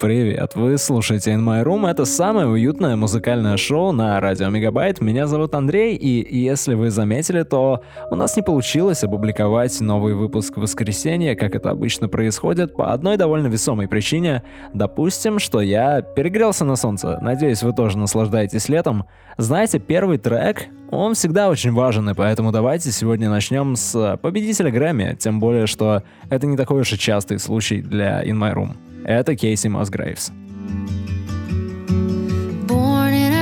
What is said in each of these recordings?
Привет, вы слушаете In My Room, это самое уютное музыкальное шоу на радио Мегабайт. Меня зовут Андрей, и если вы заметили, то у нас не получилось опубликовать новый выпуск в воскресенье, как это обычно происходит, по одной довольно весомой причине. Допустим, что я перегрелся на солнце. Надеюсь, вы тоже наслаждаетесь летом. Знаете, первый трек, он всегда очень важен, и поэтому давайте сегодня начнем с победителя Грэмми, тем более, что это не такой уж и частый случай для In My Room. Это Кейси Мосгрейвс. Born in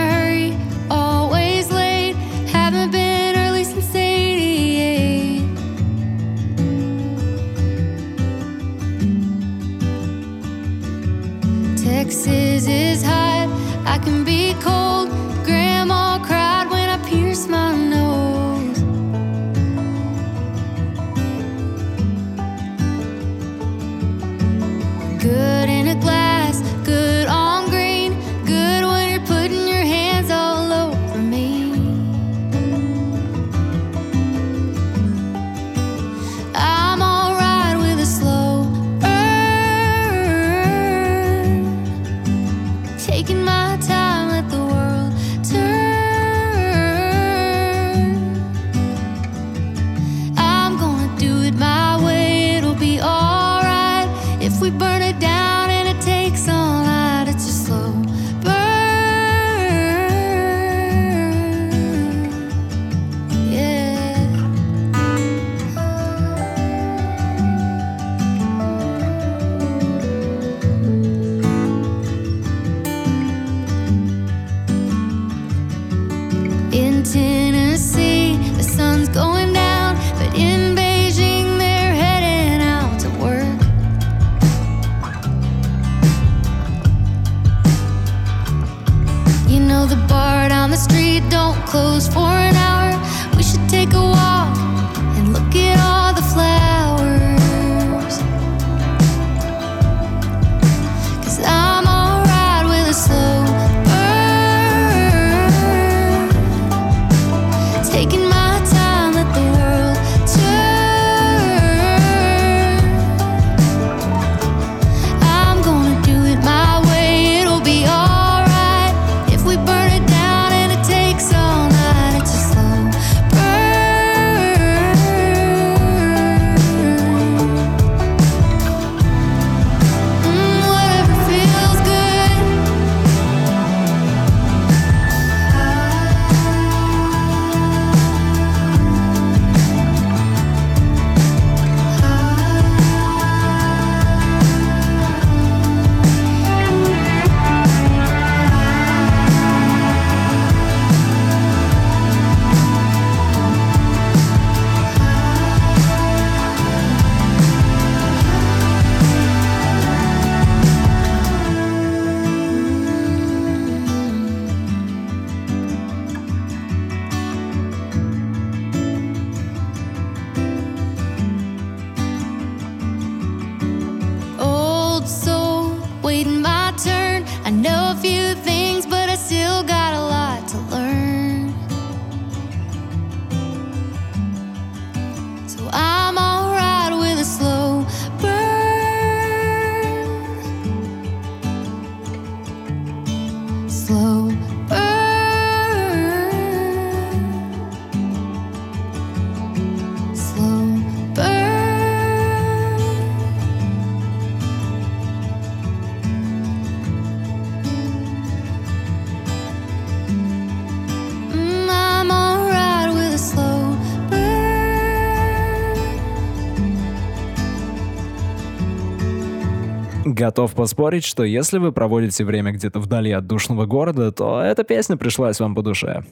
Готов поспорить, что если вы проводите время где-то вдали от душного города, то эта песня пришлась вам по душе.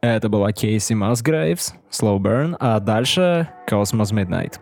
Это была Кейси Musgraves, Slow Burn, а дальше Cosmos Midnight.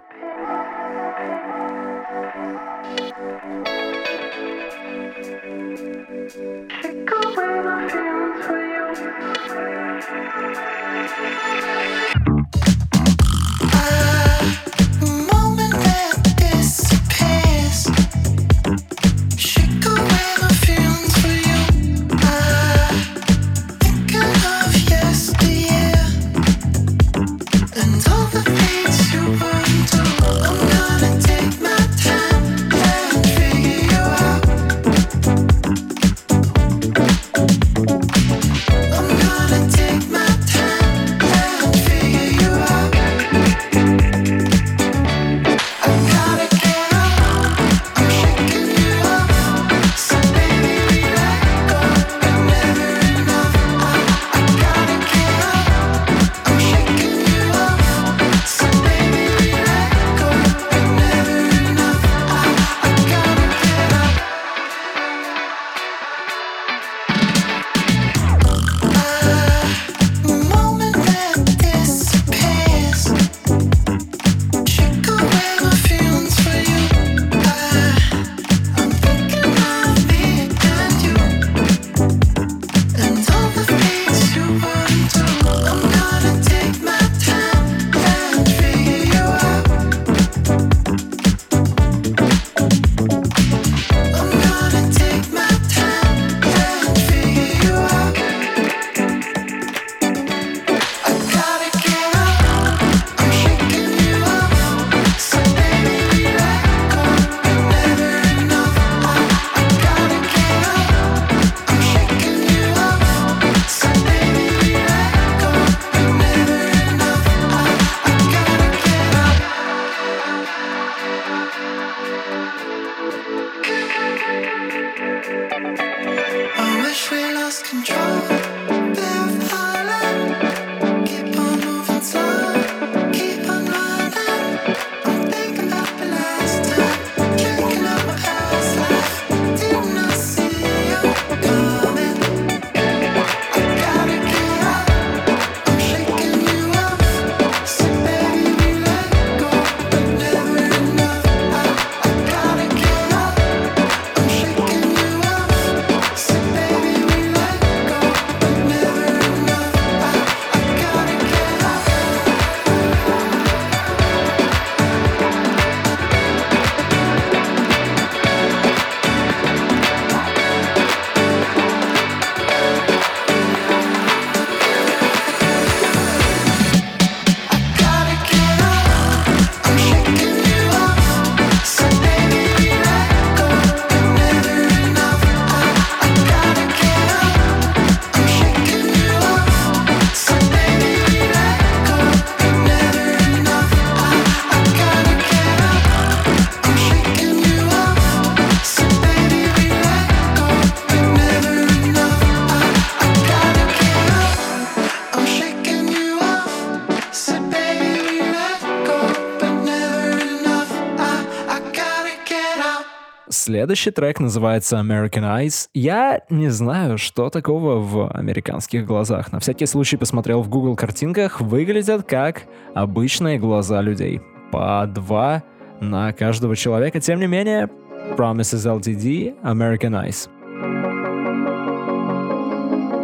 Следующий трек называется American Eyes. Я не знаю, что такого в американских глазах. На всякий случай посмотрел в Google картинках. Выглядят как обычные глаза людей. По два на каждого человека. Тем не менее, Promises LTD, American Eyes.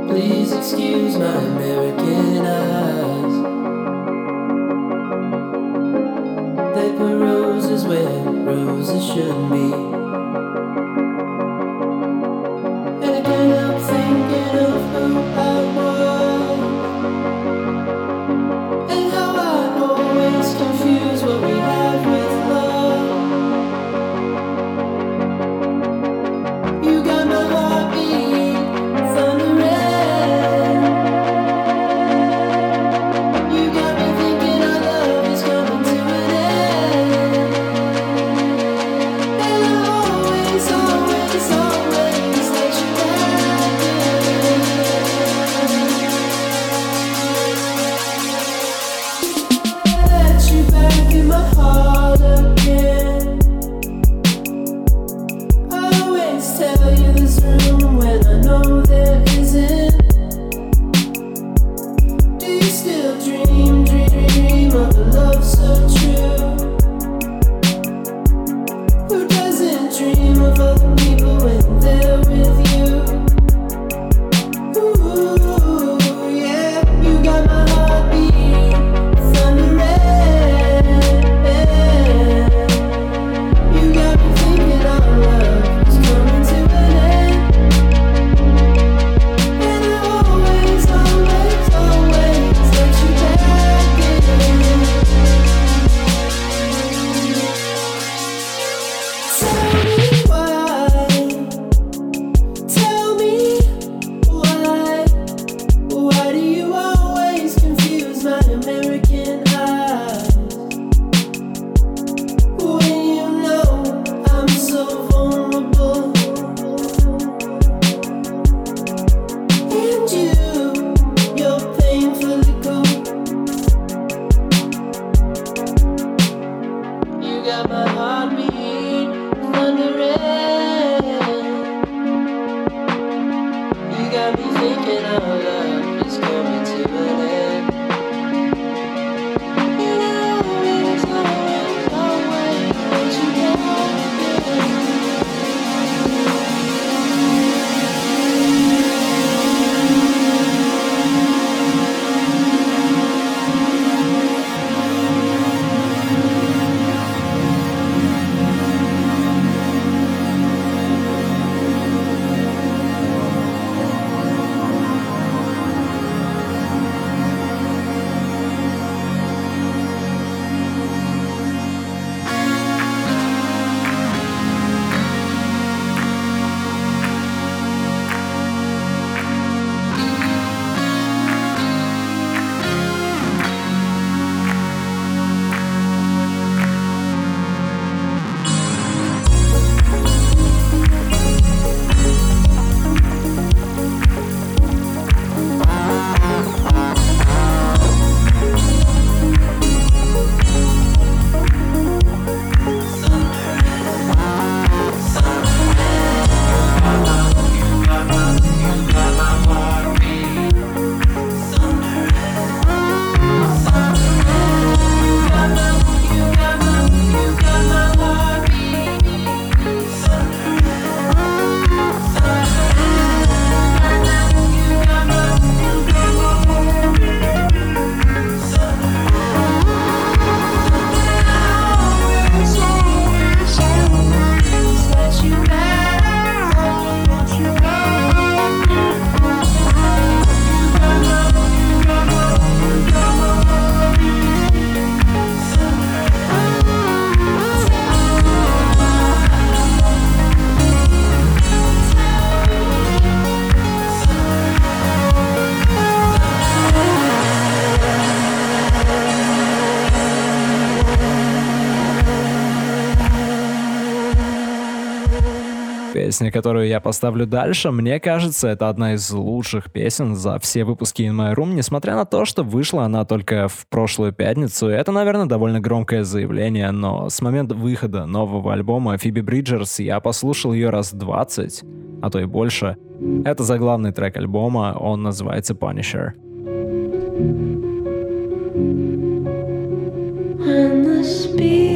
Please excuse my American eyes. They put roses where roses shouldn't be. Always tell you there's room when I know there isn't. got my heart. песня, которую я поставлю дальше, мне кажется, это одна из лучших песен за все выпуски In My Room, несмотря на то, что вышла она только в прошлую пятницу. Это, наверное, довольно громкое заявление, но с момента выхода нового альбома Фиби Бриджерс я послушал ее раз 20, а то и больше. Это заглавный трек альбома, он называется Punisher. When the speed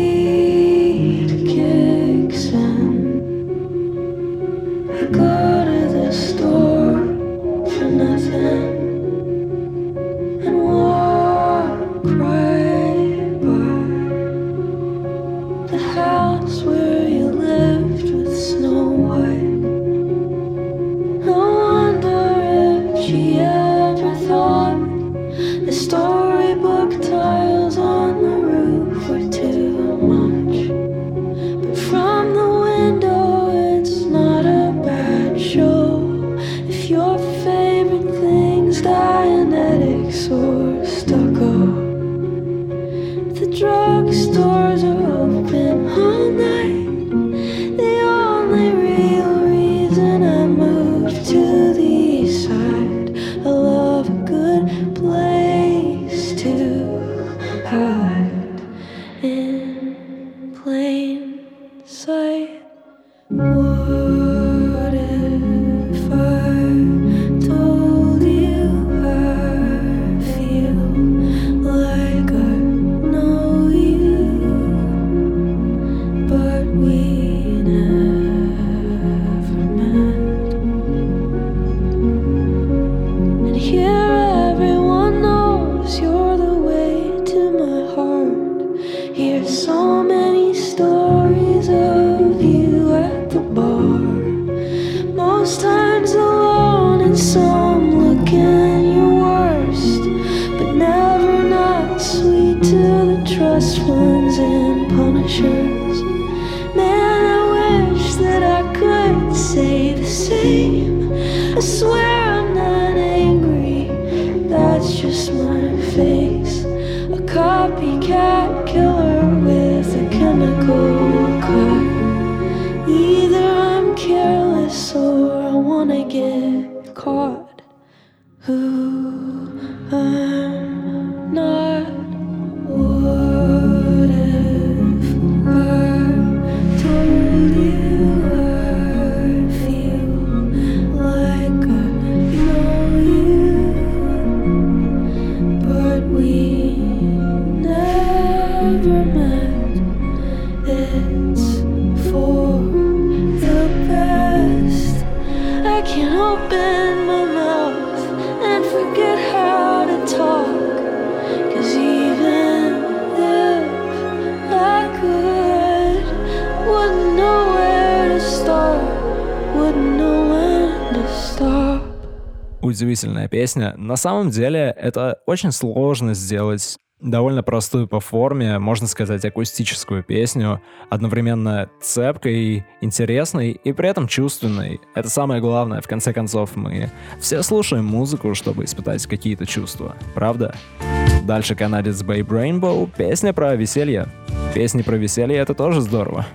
удивительная песня. На самом деле это очень сложно сделать довольно простую по форме, можно сказать, акустическую песню, одновременно цепкой, интересной и при этом чувственной. Это самое главное, в конце концов, мы все слушаем музыку, чтобы испытать какие-то чувства, правда? Дальше канадец Babe Rainbow, песня про веселье. Песни про веселье — это тоже здорово.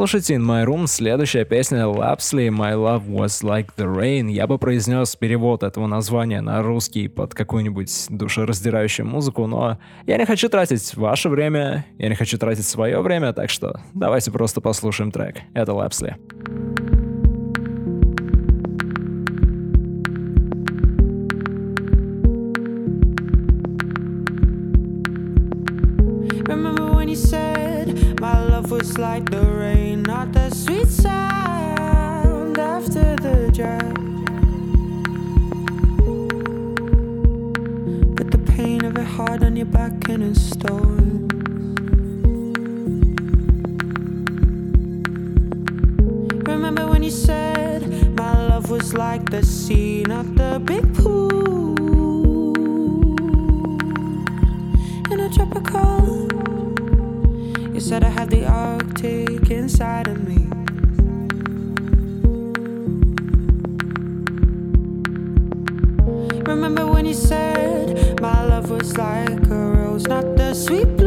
Слушаете In My Room, следующая песня Lapsley My Love Was Like The Rain. Я бы произнес перевод этого названия на русский под какую-нибудь душераздирающую музыку, но я не хочу тратить ваше время, я не хочу тратить свое время, так что давайте просто послушаем трек. Это Lapsley. Like the hard on your back in a storm. Remember when you said my love was like the sea, not the big pool in a tropical. You said I had the Arctic inside was like a rose, not the sweet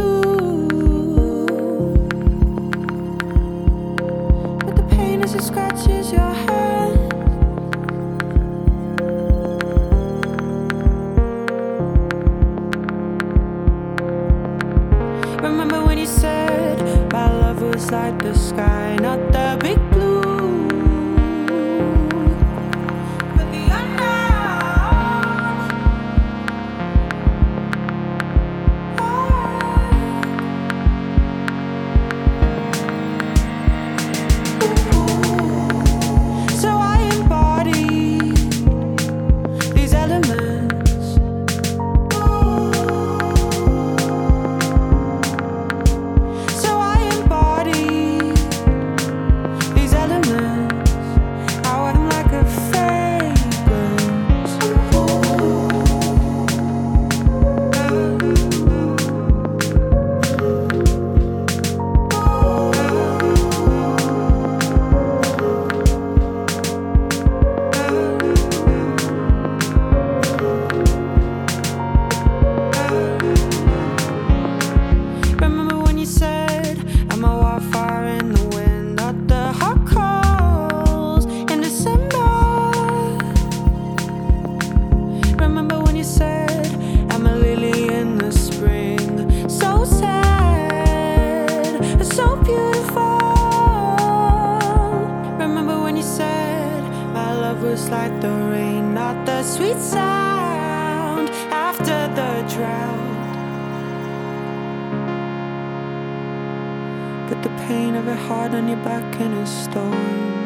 But the pain of it hard on your back in a storm.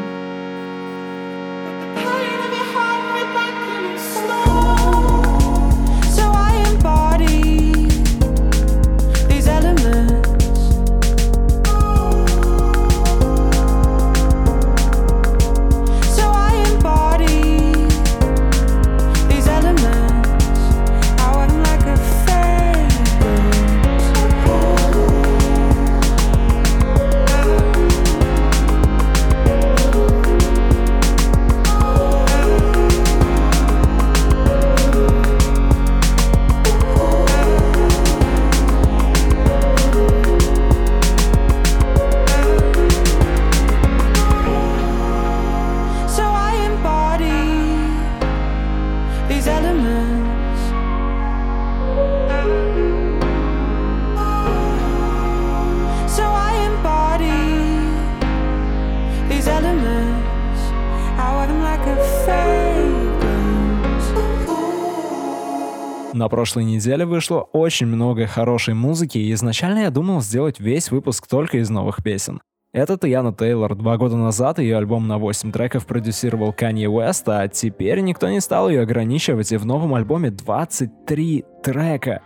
На прошлой неделе вышло очень много хорошей музыки, и изначально я думал сделать весь выпуск только из новых песен. Это Таяна Тейлор. Два года назад ее альбом на 8 треков продюсировал Канье Уэст, а теперь никто не стал ее ограничивать, и в новом альбоме 23 трека.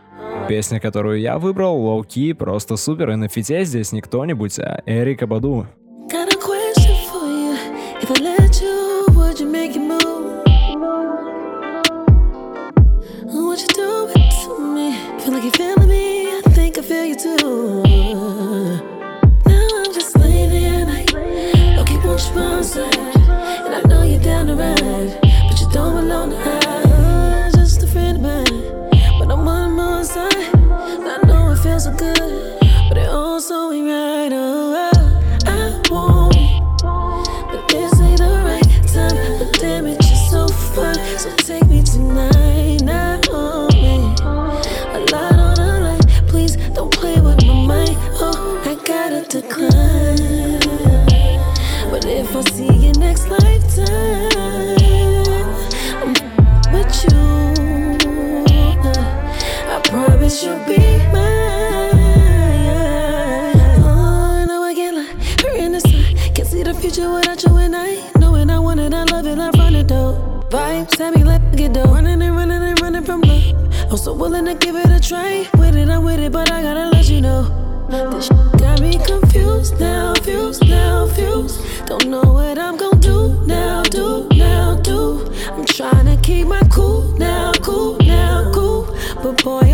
Песня, которую я выбрал, Low Key, просто супер, и на фите здесь не кто-нибудь, а Эрика Баду. Got a question for you. If I let you, would you make it move? Feel like you're feeling me. I think I feel you too. Now I'm just laying here at night. Okay, won't you bounce that? And I know you're down to ride, but you don't belong to us. Just a friend of mine, but I'm on my side. I know it feels so good, but it also ain't right. Oh, future without you and I knowing I want it, I love it, I run it though. Vibes have me like it. Running and running and running from love. I'm so willing to give it a try. With it, I'm with it, but I gotta let you know. This shit got me confused now, fused now, fused. Don't know what I'm gonna do now, do now, do. I'm trying to keep my cool now, cool now, cool. But boy,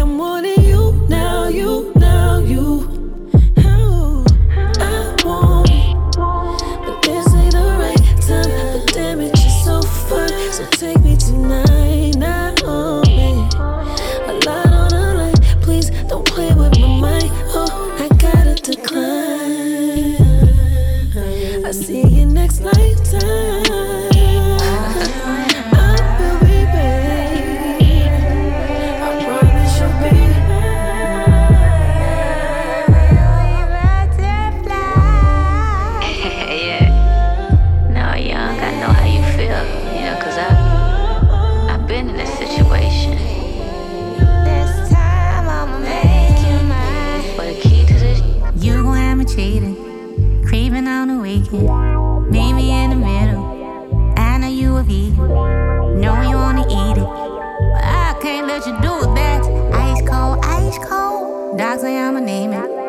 Dogs I'ma name it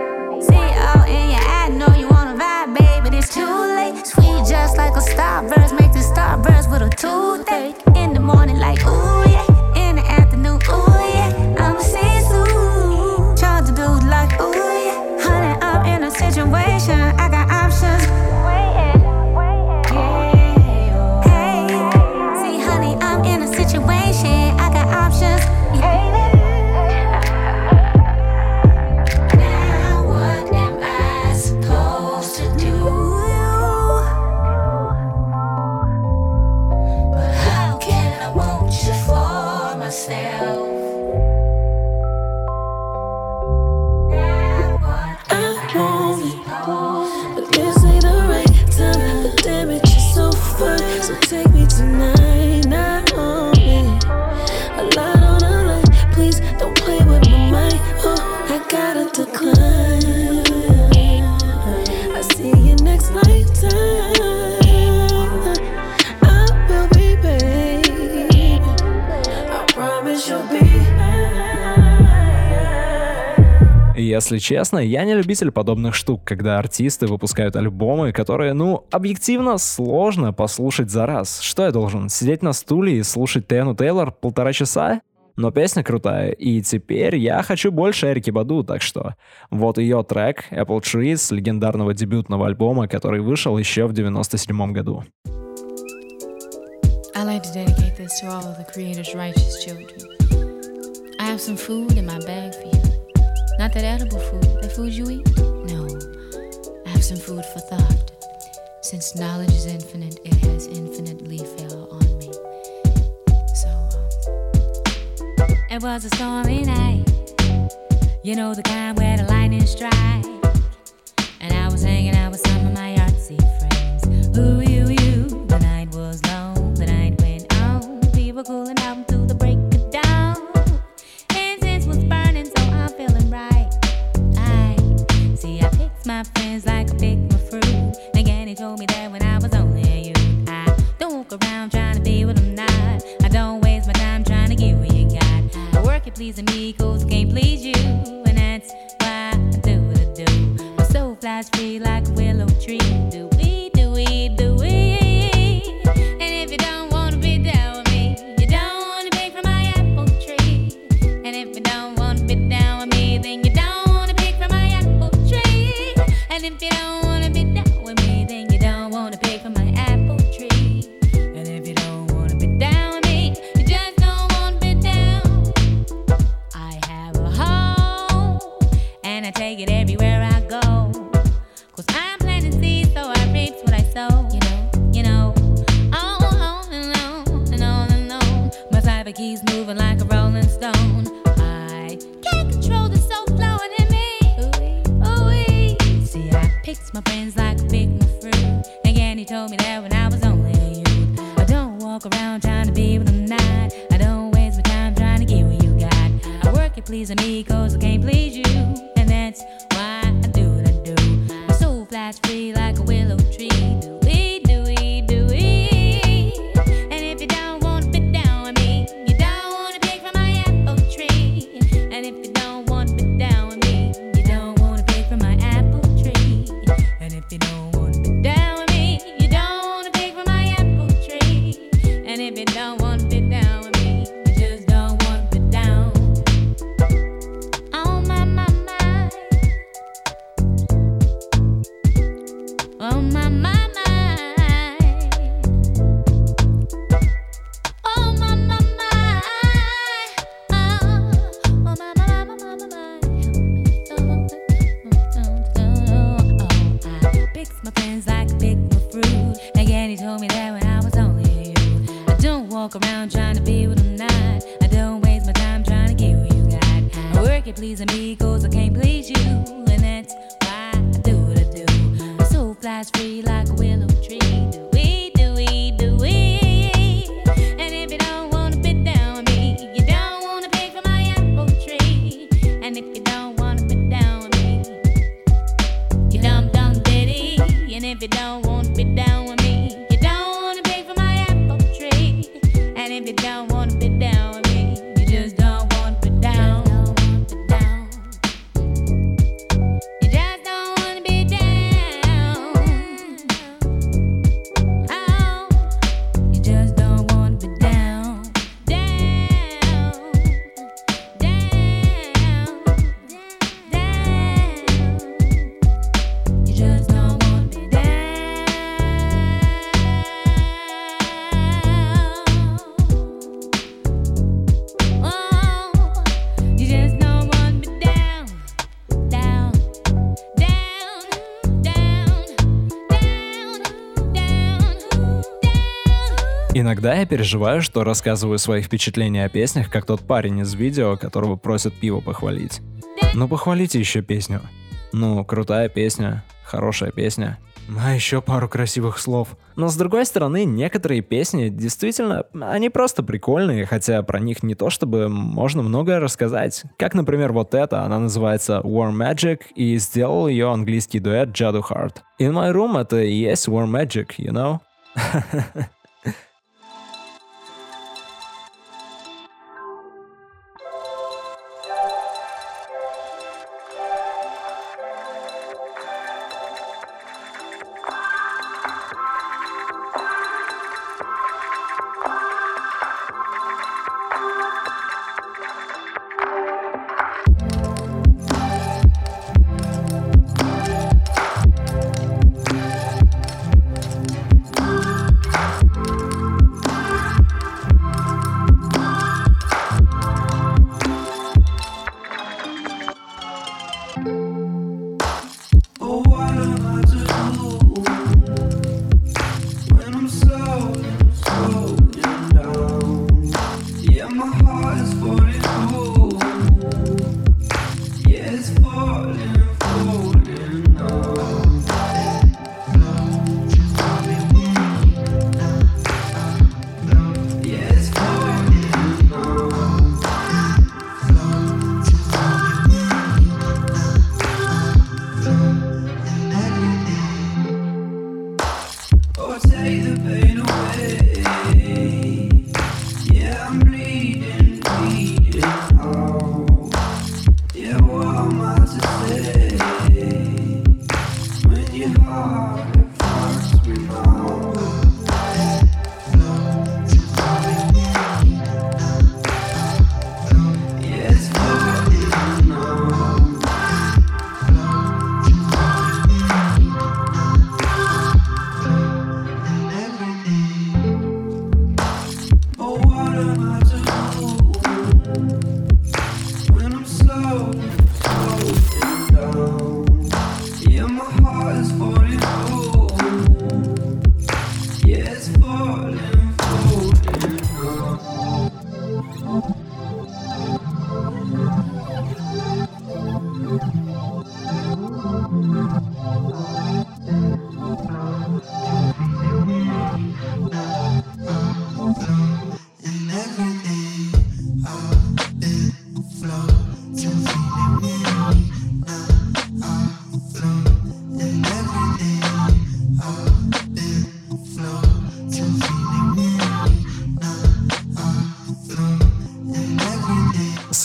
all in your eye, know you wanna vibe, baby. It's too late. Sweet just like a starburst, make the starburst with a toothache. Если честно, я не любитель подобных штук, когда артисты выпускают альбомы, которые, ну, объективно сложно послушать за раз. Что я должен, сидеть на стуле и слушать Тену Тейлор полтора часа? Но песня крутая, и теперь я хочу больше Эрики Баду, так что вот ее трек Apple Trees легендарного дебютного альбома, который вышел еще в 97 году. I like to dedicate this to all of the Creator's righteous children. I have some food in my bag for you. Not that edible food, that food you eat? No. I have some food for thought. Since knowledge is infinite, it has infinitely fell on me. So, um, It was a stormy night. You know the kind where the lightning strike. And I was hanging out with some of my artsy friends. Ooh, you, you. The night was long, the night went on. We were cooling out until the break my friends like I pick my fruit. Again, he told me that when I was only a youth, I don't walk around trying to be what I'm not. I don't waste my time trying to get what you got. I work at pleasing me, cause I can't please you. And that's why I do what I do. My soul flies free like a willow tree. one down. Да я переживаю, что рассказываю свои впечатления о песнях, как тот парень из видео, которого просят пиво похвалить. Ну похвалите еще песню. Ну, крутая песня, хорошая песня. А еще пару красивых слов. Но с другой стороны, некоторые песни действительно, они просто прикольные, хотя про них не то чтобы можно многое рассказать. Как, например, вот эта, она называется War Magic, и сделал ее английский дуэт Jaду Hart. In My Room это и есть War Magic, you know?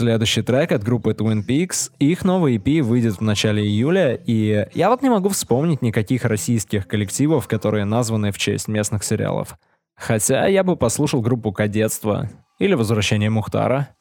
следующий трек от группы Twin Peaks. Их новый EP выйдет в начале июля, и я вот не могу вспомнить никаких российских коллективов, которые названы в честь местных сериалов. Хотя я бы послушал группу «Кадетство» или «Возвращение Мухтара»,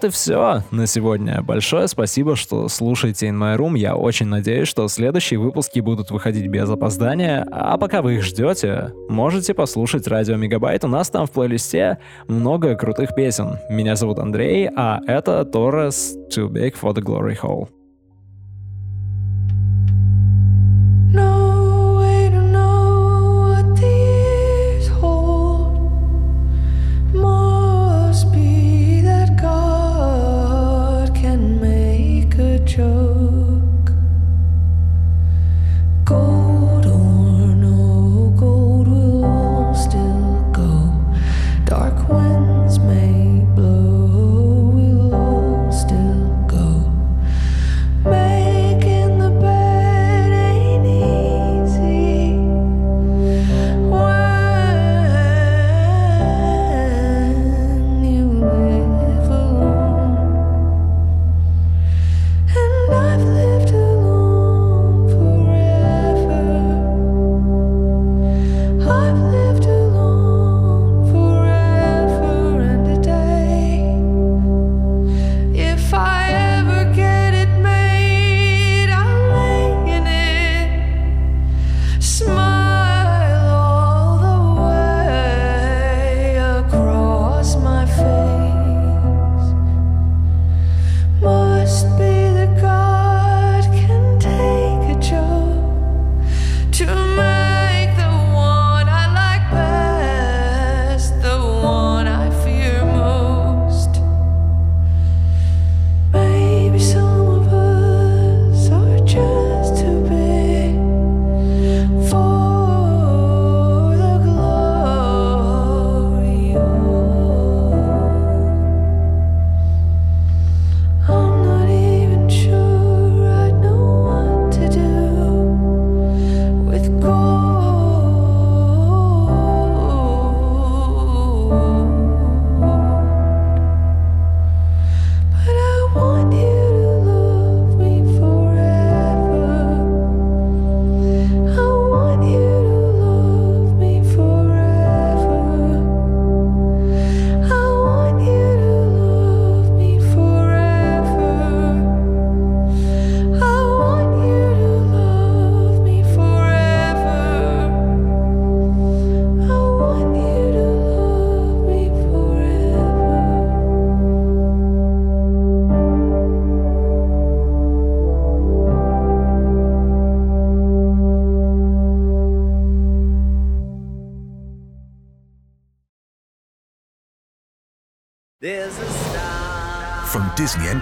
Вот и все на сегодня. Большое спасибо, что слушаете In My Room. Я очень надеюсь, что следующие выпуски будут выходить без опоздания. А пока вы их ждете, можете послушать Радио Мегабайт. У нас там в плейлисте много крутых песен. Меня зовут Андрей, а это Torres Too Big for the Glory Hole.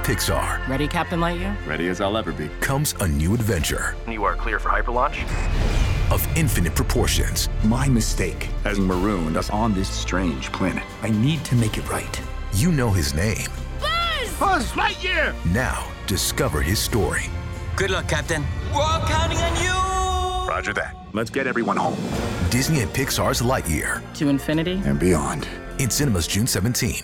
Pixar Ready, Captain Lightyear? Ready as I'll ever be. comes a new adventure You are clear for hyperlaunch. of infinite proportions. My mistake has marooned us on this strange planet. I need to make it right. You know his name. Buzz Buzz Lightyear! Now, discover his story. Good luck, Captain. We're all counting on you! Roger that. Let's get everyone home Disney and Pixar's Lightyear To infinity? and beyond. in cinemas June 17.